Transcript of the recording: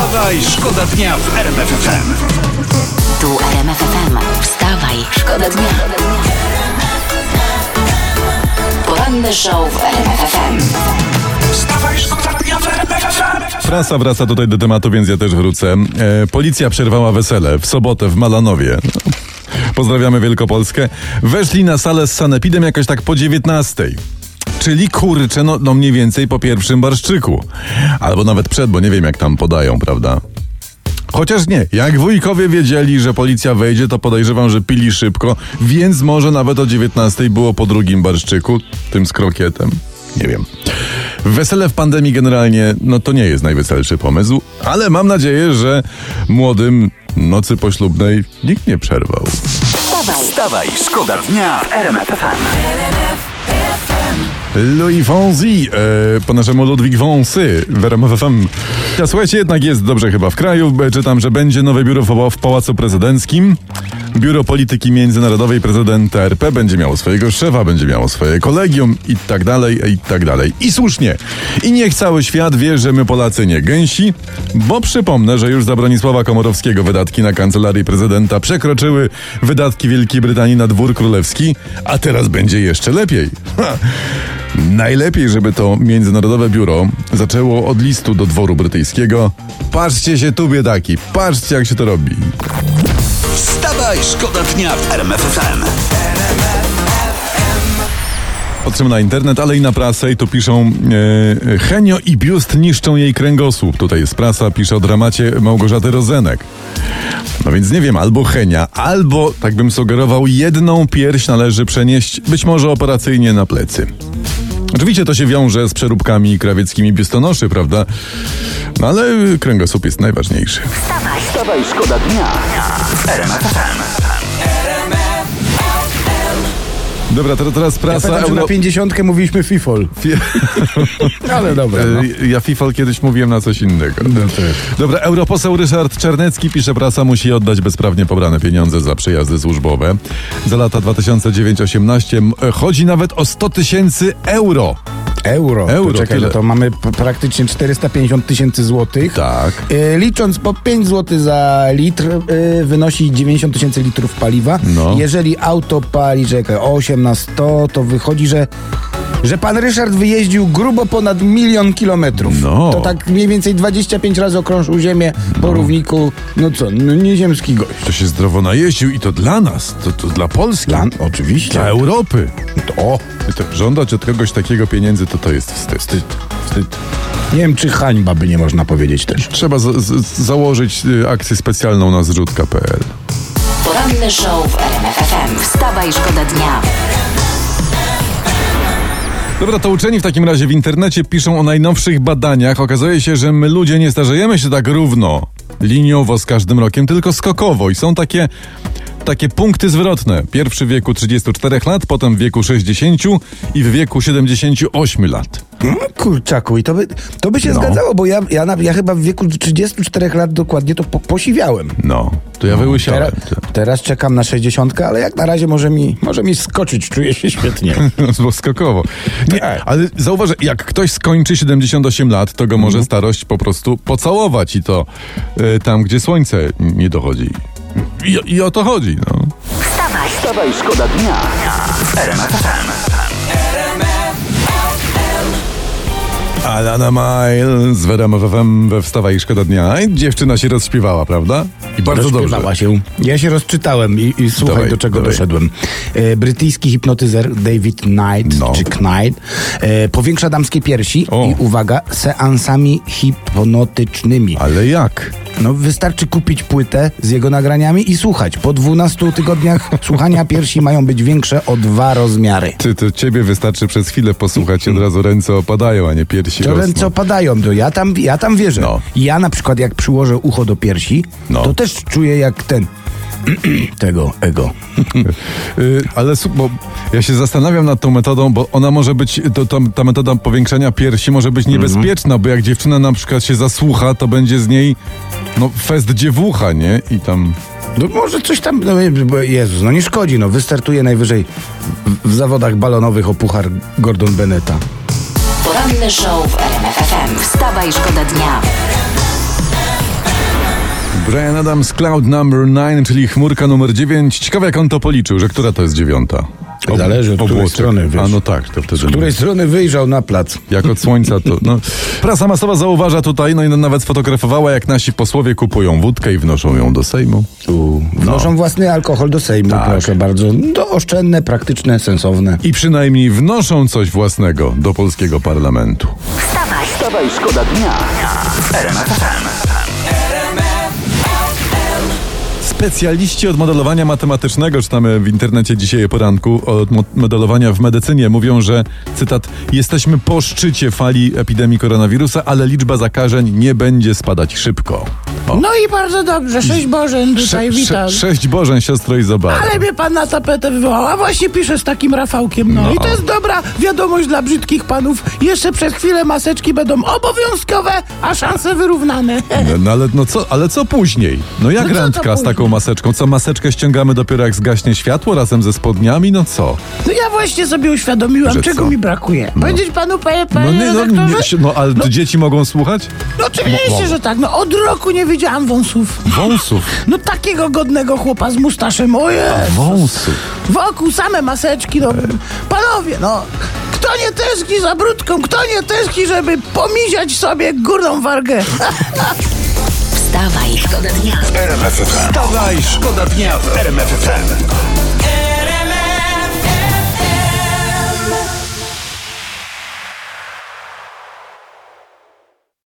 Wstawaj, szkoda dnia w RMF FM. Tu RMF FM. Wstawaj, szkoda dnia. Poranny show w RMF FM. Wstawaj, szkoda dnia w RMF FM. Prasa wraca tutaj do tematu, więc ja też wrócę. E, policja przerwała wesele w sobotę w Malanowie. No, Pozdrawiamy Wielkopolskę. Weszli na salę z sanepidem jakoś tak po 19. Czyli kurczę, no, no mniej więcej po pierwszym barszczyku. Albo nawet przed, bo nie wiem jak tam podają, prawda? Chociaż nie, jak wujkowie wiedzieli, że policja wejdzie, to podejrzewam, że pili szybko, więc może nawet o 19 było po drugim barszczyku, tym z krokietem. Nie wiem. Wesele w pandemii generalnie, no to nie jest najweselszy pomysł, ale mam nadzieję, że młodym nocy poślubnej nikt nie przerwał. Wstawaj, Wstawaj, szkoda dnia w RMF. Louis Fonzi, e, po naszemu Ludwik Wąsy w RMF FM. Ja, słuchajcie, jednak jest dobrze chyba w kraju. E, Czytam, że będzie nowe biuro w, w Pałacu Prezydenckim. Biuro Polityki Międzynarodowej prezydenta RP będzie miało swojego szefa, będzie miało swoje kolegium i tak dalej, i tak dalej. I słusznie. I niech cały świat wie, że my Polacy nie gęsi, bo przypomnę, że już za Bronisława Komorowskiego wydatki na kancelarię prezydenta przekroczyły wydatki Wielkiej Brytanii na dwór królewski, a teraz będzie jeszcze lepiej. Ha. Najlepiej, żeby to międzynarodowe biuro zaczęło od listu do dworu brytyjskiego. Patrzcie się tu, biedaki, patrzcie jak się to robi. Wstawaj, szkoda dnia w RMF FM. Patrzymy na internet, ale i na prasę i tu piszą e, Henio i biust niszczą jej kręgosłup. Tutaj jest prasa, pisze o dramacie Małgorzaty Rozenek. No więc nie wiem, albo Henia, albo, tak bym sugerował, jedną pierś należy przenieść być może operacyjnie na plecy. Oczywiście to się wiąże z przeróbkami krawieckimi biustonoszy, prawda? No ale kręgosłup jest najważniejszy. Wstawaj, szkoda dnia w Dobra, to teraz Ja prasa... pamiętam, że na Euro- 50 mówiliśmy FIFOL. Ale dobra. No. E, Ja FIFOL kiedyś mówiłem na coś innego. Dobra, europoseł Ryszard Czarnecki pisze, prasa musi oddać bezprawnie pobrane pieniądze za przejazdy służbowe. Za lata 2009-18 m, e, chodzi nawet o 100 tysięcy euro. Euro. Euro, czekaj, tyle. to mamy praktycznie 450 tysięcy złotych. Tak. E, licząc po 5 zł za litr, e, wynosi 90 tysięcy litrów paliwa. No. Jeżeli auto pali, czekaj, 8 na 100, to wychodzi, że że pan Ryszard wyjeździł grubo ponad milion kilometrów. No. To tak mniej więcej 25 razy okrążył ziemię po równiku. No co, no nieziemski gość. To się zdrowo najeździł i to dla nas, to, to dla Polski, Plan? Oczywiście. dla Europy. O, I to żądać od kogoś takiego pieniędzy, to to jest wstyd. Wstyd. wstyd. nie wiem, czy hańba by nie można powiedzieć też. Trzeba z, z, założyć y, akcję specjalną na zrzutka.pl. poranny show w RMF FM. Wstawaj, szkoda dnia. Dobra, to uczeni w takim razie w internecie piszą o najnowszych badaniach. Okazuje się, że my ludzie nie starzejemy się tak równo, liniowo z każdym rokiem, tylko skokowo i są takie takie punkty zwrotne. Pierwszy w wieku 34 lat, potem w wieku 60 i w wieku 78 lat. Mm, Kurczaku, i to by, to by się No. zgadzało, bo ja, ja, na, ja chyba w wieku 34 lat dokładnie to po, posiwiałem. No, to ja wyłysiałem. Teraz, teraz czekam na 60, ale jak na razie może mi, może mi skoczyć, czuję się świetnie. Bo skokowo. Nie, Tak. ale zauważ, jak ktoś skończy 78 lat, to go może starość po prostu pocałować i to y, tam, gdzie słońce nie dochodzi. I, I o to chodzi, no. Wstawaj, Wstawaj, szkoda dnia. W Alana Mile z Werem FM we Wstawa i Szkoda Dnia. I dziewczyna się rozśpiewała, prawda? I bardzo dobrze. Się. Ja się rozczytałem i, i słuchaj, Dawaj, do czego dawaj. doszedłem. E, brytyjski hipnotyzer David Knight, No. czy Knight, e, powiększa damskie piersi O. i uwaga, seansami hipnotycznymi. Ale jak? No wystarczy kupić płytę z jego nagraniami i słuchać. Po 12 tygodniach słuchania piersi mają być większe o dwa rozmiary. Ty, to ciebie wystarczy przez chwilę posłuchać i od razu ręce opadają, a nie piersi To rosną. ręce opadają, to ja tam, ja tam wierzę. No. Ja na przykład jak przyłożę ucho do piersi, No. to też czuję jak ten tego ego. Y, ale bo ja się zastanawiam nad tą metodą, bo ona może być, to, to, ta metoda powiększania piersi może być niebezpieczna, bo jak dziewczyna na przykład się zasłucha, to będzie z niej no fest dziewucha, nie? I tam... No może coś tam, no bo Jezus, no nie szkodzi, no wystartuje najwyżej w, w zawodach balonowych o puchar Gordon Beneta. Poranny show w RMFFM. Wstawa i szkoda dnia. Brian Adams Cloud Number 9, czyli chmurka numer 9. Ciekawe jak on to policzył, że która to jest dziewiąta. Ob- Zależy od której obłoczek. strony, wiesz. A no tak, to wtedy... Z której strony wyjrzał na plac? Jak od słońca to. No. Prasa masowa zauważa tutaj, no i nawet sfotografowała, jak nasi posłowie kupują wódkę i wnoszą ją do Sejmu. U, wnoszą własny alkohol do Sejmu, Tak. proszę bardzo. To oszczędne, praktyczne, sensowne. I przynajmniej wnoszą coś własnego do polskiego parlamentu. Wstawaj, Wstawaj, szkoda dnia w RMF FM. Specjaliści od modelowania matematycznego, czytamy w internecie dzisiaj poranku, od mo- modelowania w medycynie, mówią, że, cytat, jesteśmy po szczycie fali epidemii koronawirusa, ale liczba zakażeń nie będzie spadać szybko. No i bardzo dobrze, sześć Bożen tutaj, witam. sze- sześć Bożeń, siostro Izabela. Ale mnie pan na tapetę wywołał, a właśnie piszę z takim Rafałkiem, no. No. I to jest dobra wiadomość dla brzydkich panów. Jeszcze przez chwilę maseczki będą obowiązkowe, a szanse wyrównane. No, no ale, no co, ale co później? No jak No co to randka z później? taką maseczką? Co, maseczkę ściągamy dopiero jak zgaśnie światło razem ze spodniami? No co? No ja właśnie sobie uświadomiłam, Że czego co? mi brakuje. Powiedzieć panu, panie, No, panie nie, no, redaktorze? no ale dzieci mogą słuchać? No oczywiście, że tak. No od roku nie widziałam wąsów. Wąsów. No takiego godnego chłopa z mustaszem, ojej. Wąsów. Wokół same maseczki, no. Panowie, no. Kto nie tęskni za brudką, kto nie tęskni, żeby pomiziać sobie górną wargę? wstawaj, szkoda dnia. RMF FM. Wstawaj, szkoda dnia w RMF FM.